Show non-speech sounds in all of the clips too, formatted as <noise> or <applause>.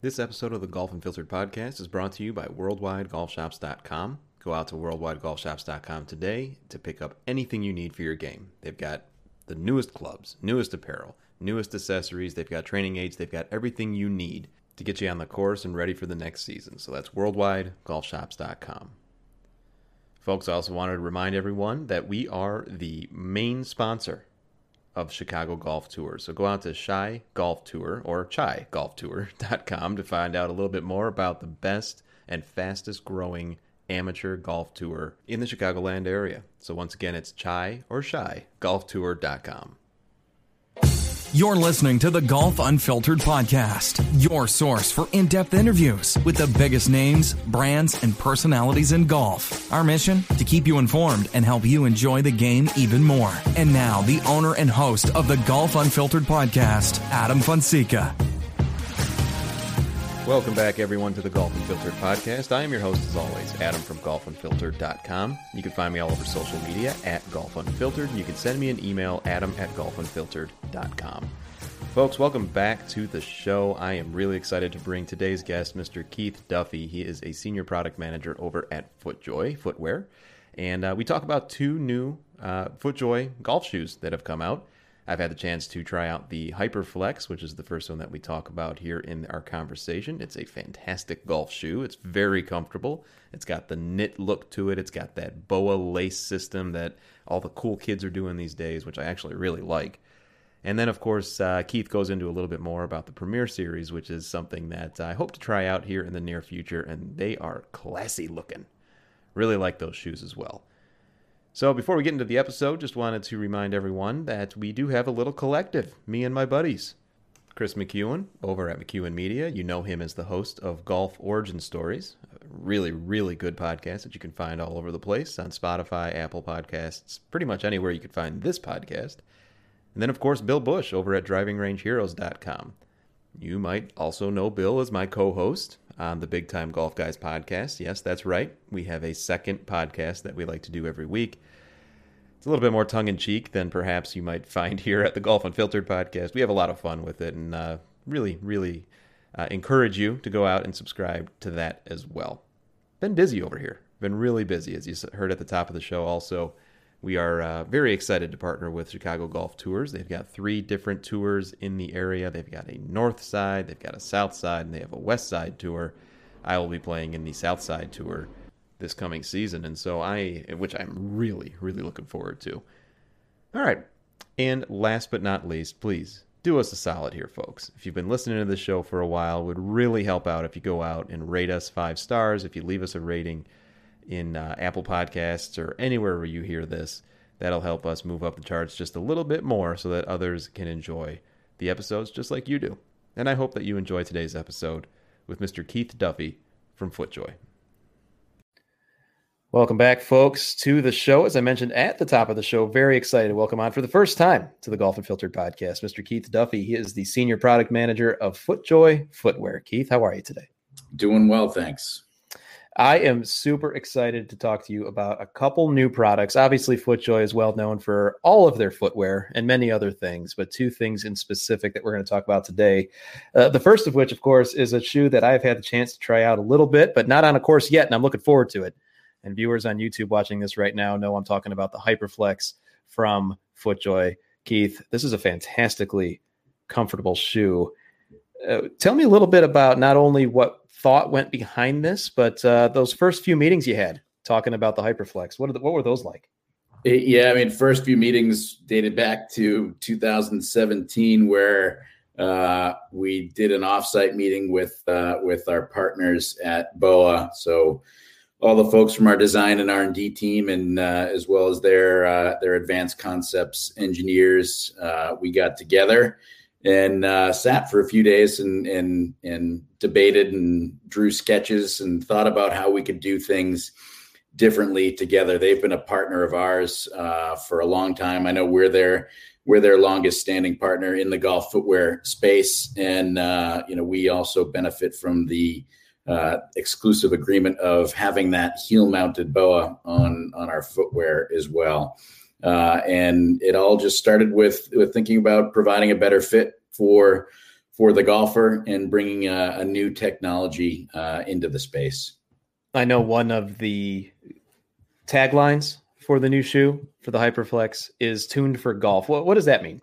This episode of the Golf Unfiltered podcast is brought to you by WorldwideGolfShops.com. Go out to WorldwideGolfShops.com today to pick up anything you need for your game. They've got the newest clubs, newest apparel, newest accessories, they've got training aids, they've got everything you need to get you on the course and ready for the next season. So that's WorldwideGolfShops.com. Folks, I also wanted to remind everyone that we are the main sponsor of Chicago Golf Tour. So go out to Shy Golf Tour or ChaiGolfTour.com to find out a little bit more about the best and fastest growing amateur golf tour in the Chicagoland area. So once again, it's Chai or Shy Golftour.com. You're listening to the Golf Unfiltered podcast, your source for in depth interviews with the biggest names, brands, and personalities in golf. Our mission? To keep you informed and help you enjoy the game even more. And now, the owner and host of the Golf Unfiltered podcast, Adam Fonseca. Welcome back, everyone, to the Golf Unfiltered podcast. I am your host, as always, Adam from golfunfiltered.com. You can find me all over social media at Golf Unfiltered. You can send me an email, adam at golfunfiltered.com. Folks, welcome back to the show. I am really excited to bring today's guest, Mr. Keith Duffy. He is a senior product manager over at FootJoy Footwear. And uh, we talk about two new uh, FootJoy golf shoes that have come out. I've had the chance to try out the Hyperflex, which is the first one that we talk about here in our conversation. It's a fantastic golf shoe. It's very comfortable. It's got the knit look to it. It's got that boa lace system that all the cool kids are doing these days, which I actually really like. And then, of course, uh, Keith goes into a little bit more about the Premiere Series, which is something that I hope to try out here in the near future. And they are classy looking. Really like those shoes as well. So, before we get into the episode, just wanted to remind everyone that we do have a little collective, me and my buddies. Chris McEwen over at McEwen Media. You know him as the host of Golf Origin Stories, really, really good podcast that you can find all over the place on Spotify, Apple Podcasts, pretty much anywhere you could find this podcast. And then, of course, Bill Bush over at DrivingRangeHeroes.com. You might also know Bill as my co host on the Big Time Golf Guys podcast. Yes, that's right. We have a second podcast that we like to do every week. It's a little bit more tongue in cheek than perhaps you might find <laughs> here at the Golf Unfiltered podcast. We have a lot of fun with it and uh, really, really uh, encourage you to go out and subscribe to that as well. Been busy over here. Been really busy, as you heard at the top of the show. Also, we are uh, very excited to partner with Chicago Golf Tours. They've got three different tours in the area. They've got a north side, they've got a south side, and they have a west side tour. I will be playing in the south side tour this coming season, and so I, which I'm really, really looking forward to. All right, and last but not least, please do us a solid here, folks. If you've been listening to this show for a while, would really help out if you go out and rate us five stars. If you leave us a rating in uh, Apple Podcasts or anywhere where you hear this, that'll help us move up the charts just a little bit more so that others can enjoy the episodes just like you do. And I hope that you enjoy today's episode with Mr. Keith Duffy from FootJoy. Welcome back, folks, to the show. As I mentioned at the top of the show, very excited to welcome on for the first time to the Golf Unfiltered podcast, Mr. Keith Duffy. He is the senior product manager of FootJoy Footwear. Keith, how are you today? Doing well, thanks. I am super excited to talk to you about a couple new products. Obviously, FootJoy is well known for all of their footwear and many other things, but two things in specific that we're going to talk about today. Uh, the first of which, of course, is a shoe that I've had the chance to try out a little bit, but not on a course yet, and I'm looking forward to it. And viewers on YouTube watching this right now know I'm talking about the Hyperflex from FootJoy. Keith, this is a fantastically comfortable shoe. Uh, tell me a little bit about not only what thought went behind this, but uh, those first few meetings you had talking about the Hyperflex. What, the, what were those like? It, yeah, I mean, first few meetings dated back to 2017, where uh, we did an offsite meeting with uh, with our partners at BOA. So all the folks from our design and R&D team, and uh, as well as their uh, their advanced concepts engineers, uh, we got together and uh, sat for a few days and and and debated and drew sketches and thought about how we could do things differently together. They've been a partner of ours uh, for a long time. I know we're their we're their longest standing partner in the golf footwear space, and uh, you know we also benefit from the uh, exclusive agreement of having that heel mounted boa on on our footwear as well. Uh, and it all just started with with thinking about providing a better fit for for the golfer and bringing a, a new technology uh, into the space. I know one of the taglines for the new shoe for the Hyperflex is tuned for golf. What, what does that mean?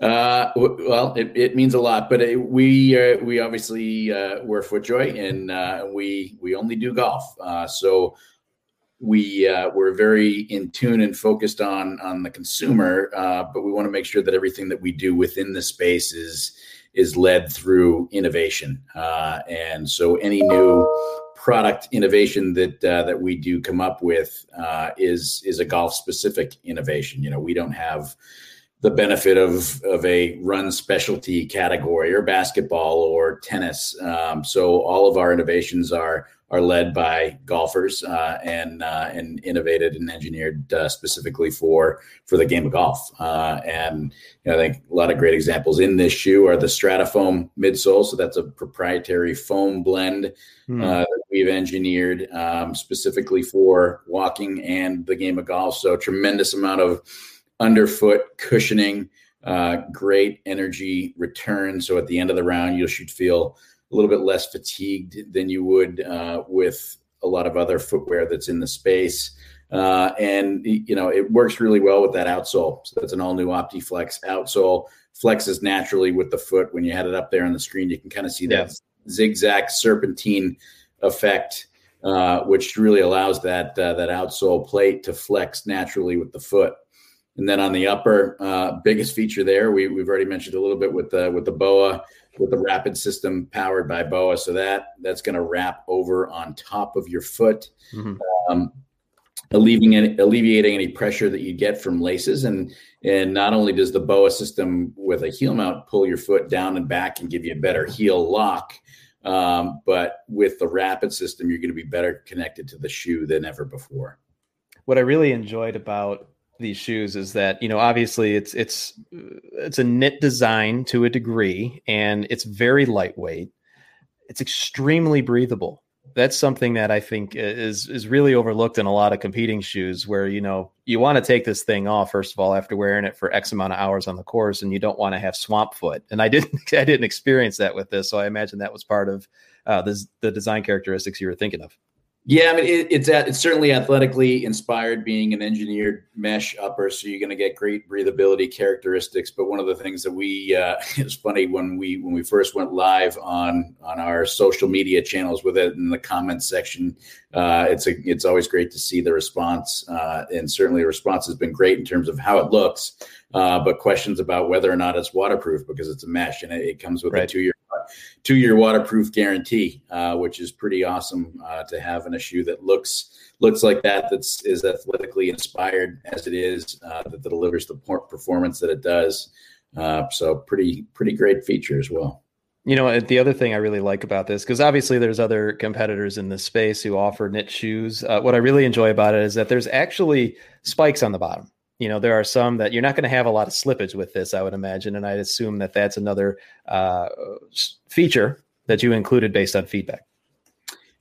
Uh, well, it, it means a lot, but it, we uh, we obviously uh, we're FootJoy, and uh, we we only do golf. Uh, so we uh, we're very in tune and focused on on the consumer, uh, but we want to make sure that everything that we do within the space is is led through innovation. Uh, and so any new product innovation that uh, that we do come up with uh, is is a golf specific innovation. You know, we don't have the benefit of of a run specialty category or basketball or tennis. Um, so all of our innovations are are led by golfers uh, and uh, and innovated and engineered uh, specifically for for the game of golf. Uh, and you know, I think a lot of great examples in this shoe are the Stratofoam midsole. So that's a proprietary foam blend. Uh, that we've engineered um, specifically for walking and the game of golf. So tremendous amount of underfoot cushioning. Uh, great energy return. So at the end of the round, you should feel a little bit less fatigued than you would uh, with a lot of other footwear that's in the space. Uh, and you know it works really well with that outsole. So that's an all new OptiFlex outsole. Flexes naturally with the foot. When you had it up there on the screen, you can kind of see that zigzag serpentine effect, uh, which really allows that uh, that outsole plate to flex naturally with the foot. And then on the upper, uh, biggest feature there, we, we've already mentioned a little bit with the with the boa with the rapid system powered by boa. So that that's going to wrap over on top of your foot mm-hmm. um, alleviating alleviating any pressure that you get from laces. And and not only does the boa system with a heel mount pull your foot down and back and give you a better heel lock um, but with the rapid system you're going to be better connected to the shoe than ever before. What i really enjoyed about these shoes is that you know obviously it's it's it's a knit design to a degree and it's very lightweight. It's extremely breathable. That's something that i think is is really overlooked in a lot of competing shoes where you know you want to take this thing off first of all after wearing it for x amount of hours on the course and you don't want to have swamp foot. And i didn't <laughs> i didn't experience that with this so i imagine that was part of uh, this, the design characteristics you were thinking of yeah, I mean it, it's it's certainly athletically inspired, being an engineered mesh upper, so you're going to get great breathability characteristics. But one of the things that we uh, <laughs> it's funny when we when we first went live on on our social media channels with it in the comments section, uh, it's a it's always great to see the response, uh, and certainly the response has been great in terms of how it looks. Uh, but questions about whether or not it's waterproof because it's a mesh and it, it comes with right. a two year two year waterproof guarantee, uh, which is pretty awesome uh, to have in a shoe that looks looks like that. That's is athletically inspired as it is uh, that, that, delivers the performance that it does. Uh, so pretty pretty great feature as well. You know, the other thing I really like about this, because obviously there's other competitors in this space who offer knit shoes. Uh, what I really enjoy about it is that there's actually spikes on the bottom you know there are some that you're not going to have a lot of slippage with this i would imagine and i'd assume that that's another uh, feature that you included based on feedback.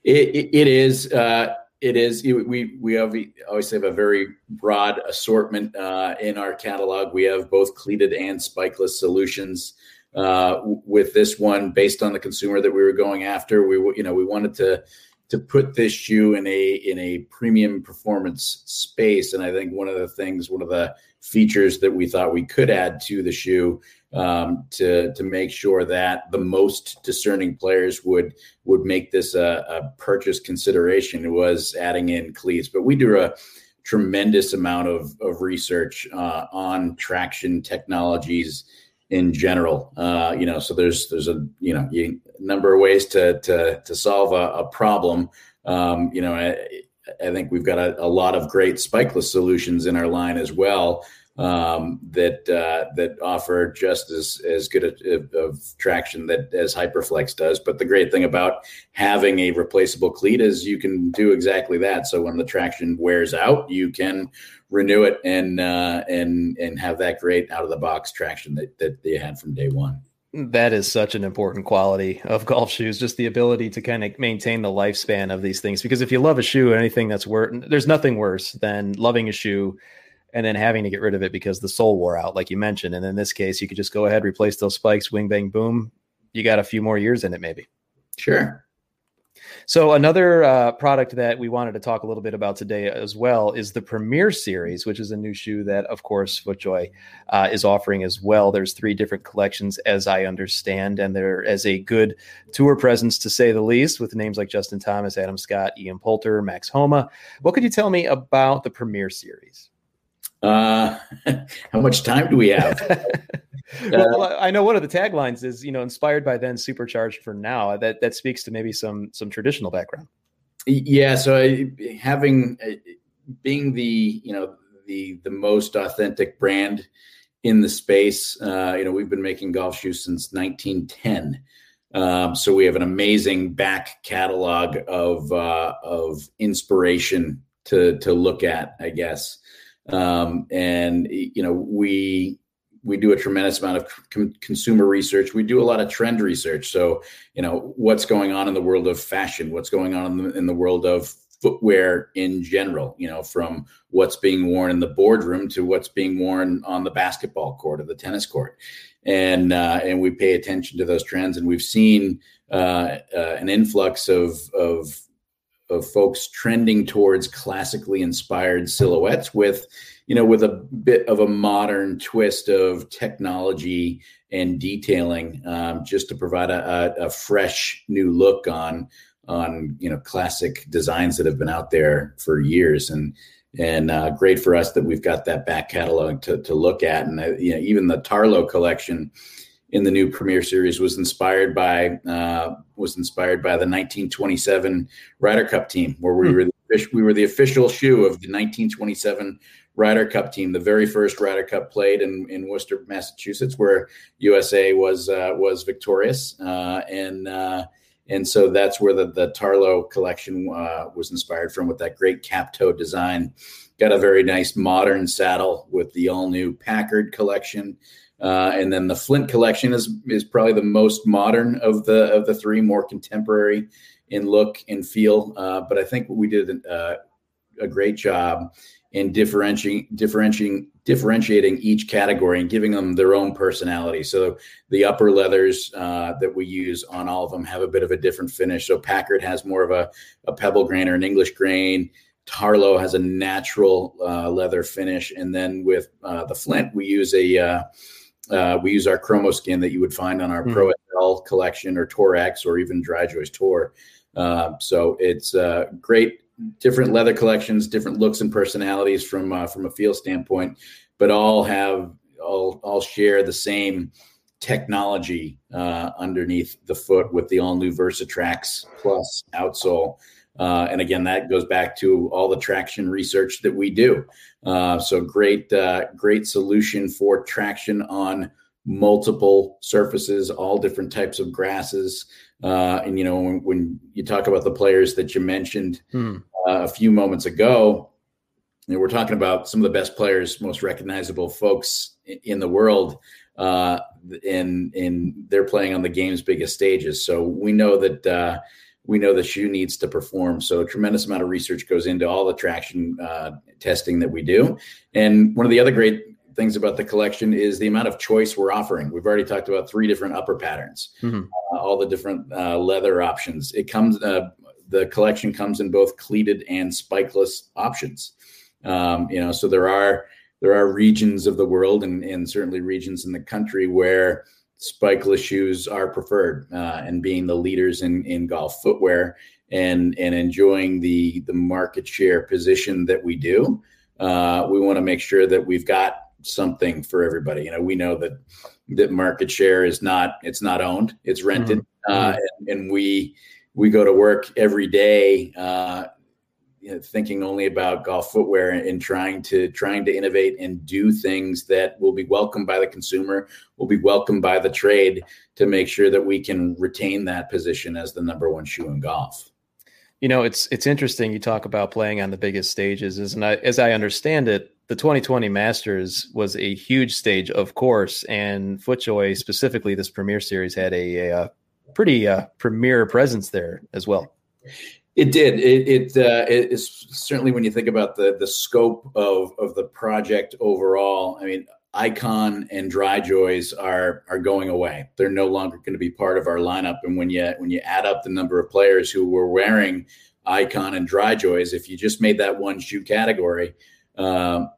It, it is uh, it is we we always have a very broad assortment uh, in our catalog. We have both cleated and spikeless solutions uh, with this one based on the consumer that we were going after. We you know we wanted to to put this shoe in a in a premium performance space. And I think one of the things, one of the features that we thought we could add to the shoe um, to to make sure that the most discerning players would would make this a, a purchase consideration was adding in cleats. But we do a tremendous amount of, of research uh, on traction technologies in general. Uh, you know, so there's there's a you know you, number of ways to to to solve a, a problem. Um, you know, I, I, think we've got a, a, lot of great spikeless solutions in our line as well. Um, that uh, that offer just as as good a, of traction that as Hyperflex does. But the great thing about having a replaceable cleat is you can do exactly that. So when the traction wears out, you can renew it and uh, and and have that great out of the box traction that that they had from day one. That is such an important quality of <laughs> golf shoes, just the ability to kind of maintain the lifespan of these things. Because if you love a shoe, anything that's worth, there's nothing worse than loving a shoe and then having to get rid of it because the sole wore out, like you mentioned. And in this case, you could just go ahead, replace those spikes, wing, bang, boom. You got a few more years in it, maybe. Sure. So another uh, product that we wanted to talk a little bit about today as well is the Premiere Series, which is a new shoe that, of course, FootJoy uh, is offering as well. There's three different collections, as I understand, and there as a good tour presence to say the least, with names like Justin Thomas, Adam Scott, Ian Poulter, Max Homa. What could you tell me about the Premiere Series? Uh, <laughs> how much time do we have? <laughs> well, uh, I know one of the taglines is, you know, inspired by then, supercharged for now. That that speaks to maybe some some traditional background. Yeah. So I, having uh, being the you know the the most authentic brand in the space, uh, you know, we've been making golf shoes since 1910. Um, so we have an amazing back catalog of uh, of inspiration to to look at, I guess. Um, and you know, we we do a tremendous amount of com- consumer research. We do a lot of trend research. So, you know, what's going on in the world of fashion? What's going on in the, in the world of footwear in general? You know, from what's being worn in the boardroom to what's being worn on the basketball court or the tennis court, and uh, and we pay attention to those trends. And we've seen uh, uh, an influx of of of folks trending towards classically inspired silhouettes with you know with a bit of a modern twist of technology and detailing um, just to provide a, a, fresh new look on on you know classic designs that have been out there for years. And and uh, great for us that we've got that back catalog to, to look at. And uh, you know even the Tarlow collection in the new Premiere Series was inspired by uh, was inspired by the 1927 Ryder Cup team, where we hmm. were the, we were the official shoe of the 1927 Ryder Cup team, the very first Ryder Cup played in, in Worcester, Massachusetts, where USA was uh, was victorious, uh, and uh, and so that's where the the Tarlow collection uh, was inspired from, with that great cap toe design. Got a very nice modern saddle with the all new Packard collection. Uh, and then the Flint collection is is probably the most modern of the of the three, more contemporary in look and feel. Uh, but I think we did uh, a great job in differentiating differentiating differentiating each category and giving them their own personality. So the upper leathers uh, that we use on all of them have a bit of a different finish. So Packard has more of a, a pebble grain or an English grain. Tarlow has a natural uh, leather finish, and then with uh, the Flint, we use a uh, we use our ChromoSkin that you would find on our mm. Pro SL collection or Tour X or even DryJoys Tour. Uh, so it's uh, great, different leather collections, different looks and personalities from uh, from a feel standpoint, but all have all all share the same technology uh, underneath the foot with the all new Versatrax Plus outsole. Uh, and again, that goes back to all the traction research that we do. Uh, so great, uh, great solution for traction on multiple surfaces, all different types of grasses. Uh, and you know, when, when, you talk about the players that you mentioned hmm. Uh, a few moments ago, you know, we're talking about some of the best players, most recognizable folks in the world, uh, and and they're playing on the game's biggest stages. So we know that we know the shoe needs to perform. So a tremendous amount of research goes into all the traction uh, testing that we do. And one of the other great things about the collection is the amount of choice we're offering. We've already talked about three different upper patterns, mm-hmm. uh, all the different uh, leather options. It comes, uh, the collection comes in both cleated and spikeless options. Um, you know, so there are there are regions of the world and, and certainly regions in the country where spikeless shoes are preferred uh, and being the leaders in, in golf footwear and and enjoying the the market share position that we do uh, we want to make sure that we've got something for everybody you know we know that that market share is not it's not owned it's rented mm-hmm. uh, and, and, we we go to work every day uh, you know, thinking only about golf footwear and trying to trying to innovate and do things that will be welcomed by the consumer, will be welcomed by the trade to make sure that we can retain that position as the number one shoe in golf. You know, it's it's interesting you talk about playing on the biggest stages, as I, as I understand it, the 2020 Masters was a huge stage, of course, and FootJoy specifically, this Premiere Series had a, a, a pretty uh, premier presence there as well. It did. It it, uh, it is certainly when you think about the the scope of of the project overall. I mean, Icon and DryJoys are are going away. They're no longer going to be part of our lineup. And when you when you add up the number of players who were wearing Icon and DryJoys, if you just made that one shoe category, um,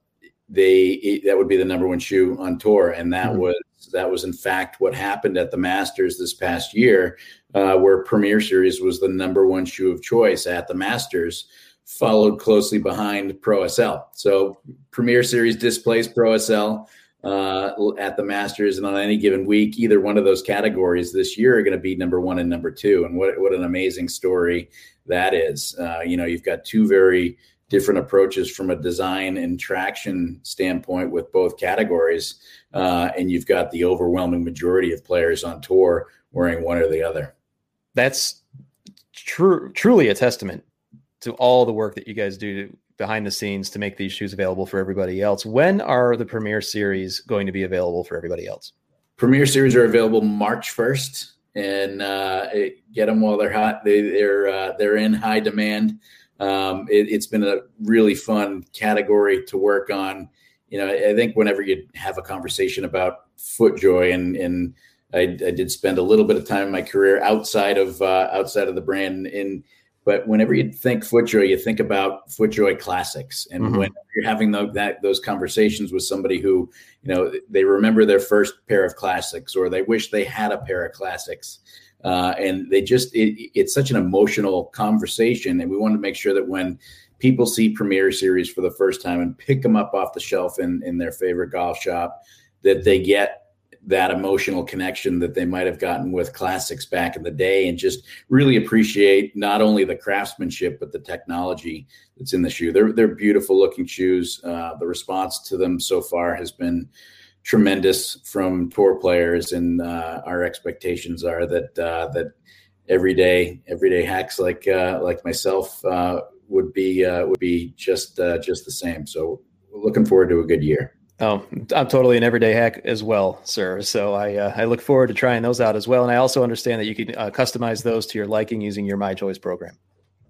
they that would be the number one shoe on tour, and that mm-hmm. was that was in fact what happened at the Masters this past year, uh, where Premiere Series was the number one shoe of choice at the Masters, followed closely behind Pro SL. So Premiere Series displaced Pro SL uh, at the Masters, and on any given week, either one of those categories this year are going to be number one and number two. And what what an amazing story that is! Uh, you know, you've got two very different approaches from a design and traction standpoint with both categories. Uh, and you've got the overwhelming majority of players on tour wearing one or the other. That's true, truly a testament to all the work that you guys do behind the scenes to make these shoes available for everybody else. When are the Premiere Series going to be available for everybody else? Premiere Series are available March 1st and uh, get them while they're hot. They, they're uh, they're in high demand um, it, has been a really fun category to work on. You know, I, think whenever you have a conversation about FootJoy, and and I, I, did spend a little bit of time in my career outside of uh, outside of the brand. In but whenever you think FootJoy, you think about FootJoy classics, and mm-hmm. when you're having the, that those conversations with somebody who you know they remember their first pair of classics, or they wish they had a pair of classics. Uh, and they just it, it's such an emotional conversation and we want to make sure that when people see premier series for the first time and pick them up off the shelf in, in their favorite golf shop that they get that emotional connection that they might have gotten with classics back in the day and just really appreciate not only the craftsmanship but the technology that's in the shoe they're, they're beautiful looking shoes uh, the response to them so far has been tremendous from tour players, and uh, our expectations are that uh, that everyday everyday hacks like uh, like myself uh, would be uh, would be just just the same. So we're looking forward to a good year. Oh, I'm totally an everyday hack as well, sir. So I uh, I look forward to trying those out as well, and I also understand that you can uh, customize those to your liking using your My Choice program.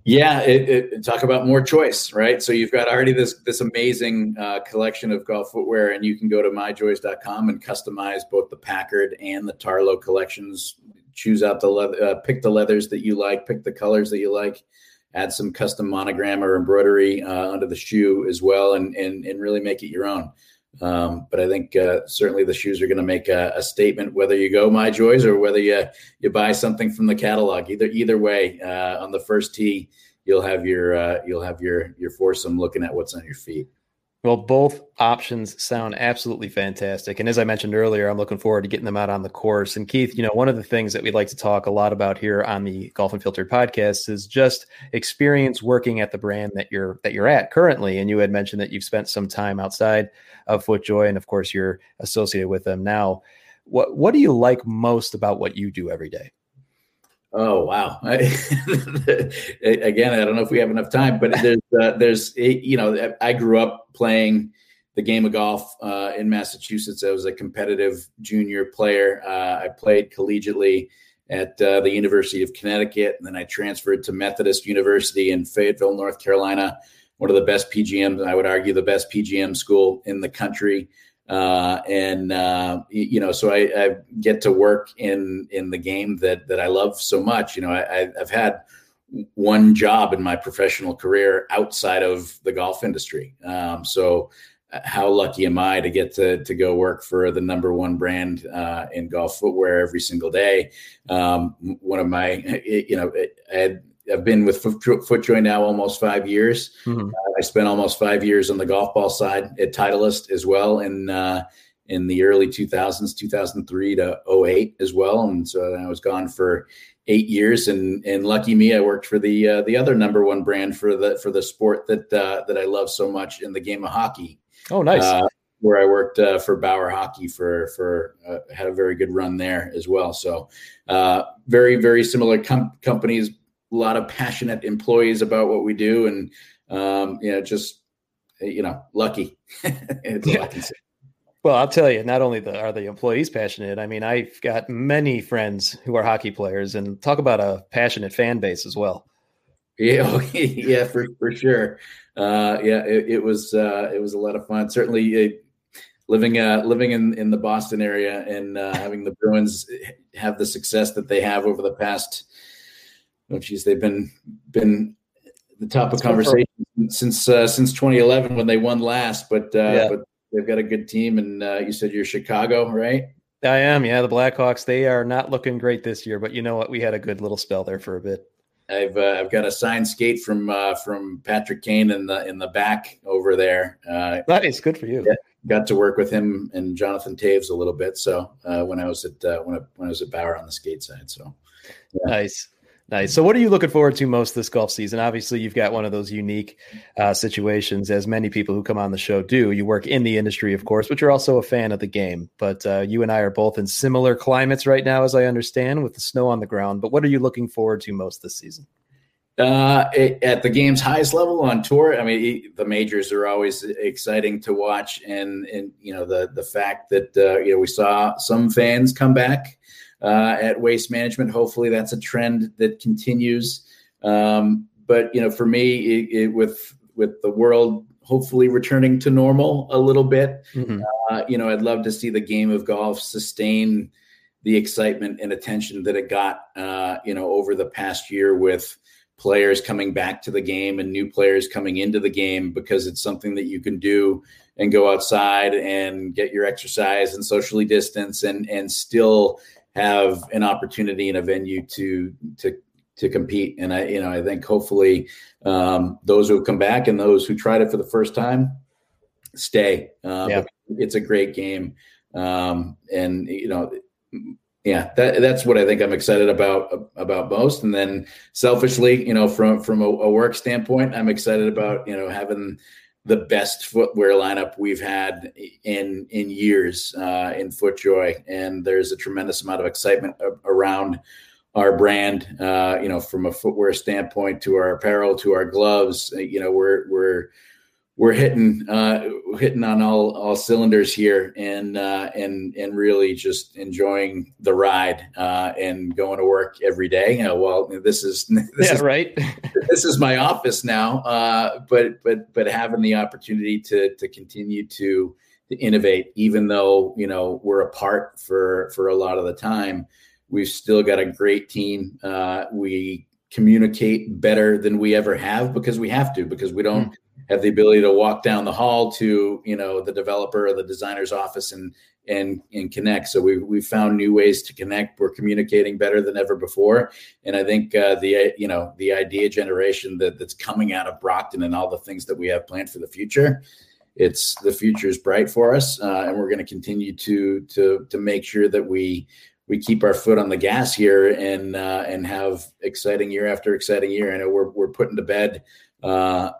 Yeah, it, it, talk about more choice, right? So you've got already this this amazing uh, collection of golf footwear, and you can go to myjoys.com and customize both the Packard and the Tarlow collections. Choose out the leather, uh, pick the leathers that you like, pick the colors that you like, add some custom monogram or embroidery uh, under the shoe as well, and and and really make it your own. Um, but I think uh, certainly the shoes are going to make a, a, statement whether you go my joys or whether you you buy something from the catalog. Either either way, uh, on the first tee, you'll have your uh, you'll have your your foursome looking at what's on your feet. Well, both options sound absolutely fantastic. And as I mentioned earlier, I'm looking forward to getting them out on the course. And Keith, you know, one of the things that we'd like to talk a lot about here on the Golf and Unfiltered podcast is just experience working at the brand that you're that you're at currently. And you had mentioned that you've spent some time outside of FootJoy, and of course you're associated with them now. What what do you like most about what you do every day? Oh wow! <laughs> Again, I don't know if we have enough time, but there's uh, there's you know I grew up playing the game of golf uh, in Massachusetts. I was a competitive junior player. Uh, I played collegiately at uh, the University of Connecticut, and then I transferred to Methodist University in Fayetteville, North Carolina. One of the best PGMs, I would argue, the best PGM school in the country uh, and uh, you know, so I, I, get to work in in the game that that I love so much. You know, I, I've had one job in my professional career outside of the golf industry. Um, so, uh, how lucky am I to get to to go work for the number one brand uh, in golf footwear every single day? Um, one of my, <laughs> you know, I had I've been with FootJoy now almost five years. Mm-hmm. Uh, I spent almost five years on the golf ball side at Titleist as well, in uh, in the early 2000s, 2003 to 08 as well. And so I was gone for eight years, and and lucky me, I worked for the uh, the other number one brand for the for the sport that uh, that I love so much in the game of hockey. Oh, nice. Uh, where I worked uh, for Bauer Hockey for for uh, had a very good run there as well. So uh, very very similar com- companies, a lot of passionate employees about what we do, and um, you know just you know lucky. <laughs> it's lucky. Well, I'll tell you, not only the, are the employees passionate, I mean, I've got many friends who are hockey players and talk about a passionate fan base as well. Yeah, <laughs> yeah, for, for sure. Uh, yeah, it, it was uh, it was a lot of fun. Certainly, uh, living uh, living in, in the Boston area and uh, having the Bruins have the success that they have over the past. Oh, geez, they've been been the top of conversation since uh, since 2011 when they won last. But uh, yeah. but they've got a good team, and uh, you said you're Chicago, right? I am. Yeah, the Blackhawks. They are not looking great this year, but you know what? We had a good little spell there for a bit. I've uh, I've got a signed skate from uh, from Patrick Kane in the in the back over there. Uh, nice, good for you. Yeah, got to work with him and Jonathan Toews a little bit. So uh, when I was at uh, when I, when I was at Bauer on the skate side. So yeah. nice. Nice. So, what are you looking forward to most this golf season? Obviously, you've got one of those unique uh, situations, as many people who come on the show do. You work in the industry, of course, but you're also a fan of the game. But uh, you and I are both in similar climates right now, as I understand, with the snow on the ground. But what are you looking forward to most this season? Uh, at the game's highest level on tour, I mean, the majors are always exciting to watch, and and you know the the fact that uh, you know we saw some fans come back uh, at Waste Management. Hopefully, that's a trend that continues. Um, but you know, for me, it, it, with with the world hopefully returning to normal a little bit, mm-hmm. uh, you know, I'd love to see the game of golf sustain the excitement and attention that it got, uh, you know, over the past year with players coming back to the game and new players coming into the game because it's something that you can do and go outside and get your exercise and socially distance and and still have an opportunity in a venue to to to compete. And I, you know, I think hopefully um, those who come back and those who tried it for the first time stay. Uh, yeah. It's a great game, um, and you know, yeah, that, that's what I think I'm excited about about most. And then selfishly, you know, from from a, a work standpoint, I'm excited about you know having the best footwear lineup we've had in in years uh, in FootJoy, and there's a tremendous amount of excitement around our brand. Uh, you know, from a footwear standpoint to our apparel to our gloves. You know, we're we're we're hitting uh, hitting on all all cylinders here, and uh, and and really just enjoying the ride uh, and going to work every day. You know, well, this is <laughs> this yeah, is right. <laughs> this is my office now, uh, but but but having the opportunity to to continue to to innovate, even though you know we're apart for for a lot of the time, we've still got a great team. Uh, we communicate better than we ever have because we have to because we don't. Mm have the ability to walk down the hall to you know the developer or the designer's office and and and connect. So we we found new ways to connect. We're communicating better than ever before, and I think uh, the you know the idea generation that that's coming out of Brockton and all the things that we have planned for the future. It's the future is bright for us, uh, and we're going to continue to to to make sure that we we keep our foot on the gas here and uh, and have exciting year after exciting year. I know we're we're putting to bed uh,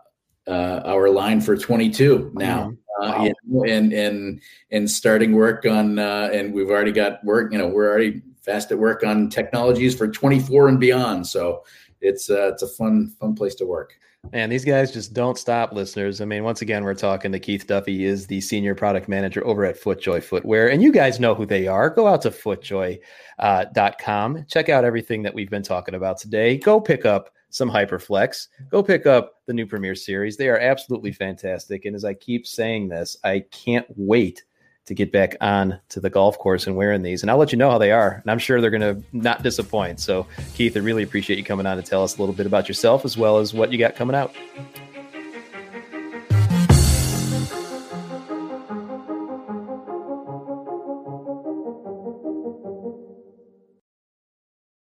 uh, our line for 22 now. Mm-hmm. Uh, wow. and and and starting work on uh, and we've already got work. You know, we're already fast at work on technologies for 24 and beyond. So it's uh, it's a fun fun place to work. And these guys just don't stop, listeners. I mean, once again, we're talking to Keith Duffy, he is the senior product manager over at FootJoy Footwear. And you guys know who they are. Go out to footjoy.com, uh, check out everything that we've been talking about today. Go pick up some Hyperflex. Go pick up the new Premiere Series. They are absolutely fantastic. And as I keep saying this, I can't wait to get back on to the golf course and wearing these. And I'll let you know how they are. And I'm sure they're going to not disappoint. So, Keith, I really appreciate you coming on to tell us a little bit about yourself as well as what you got coming out.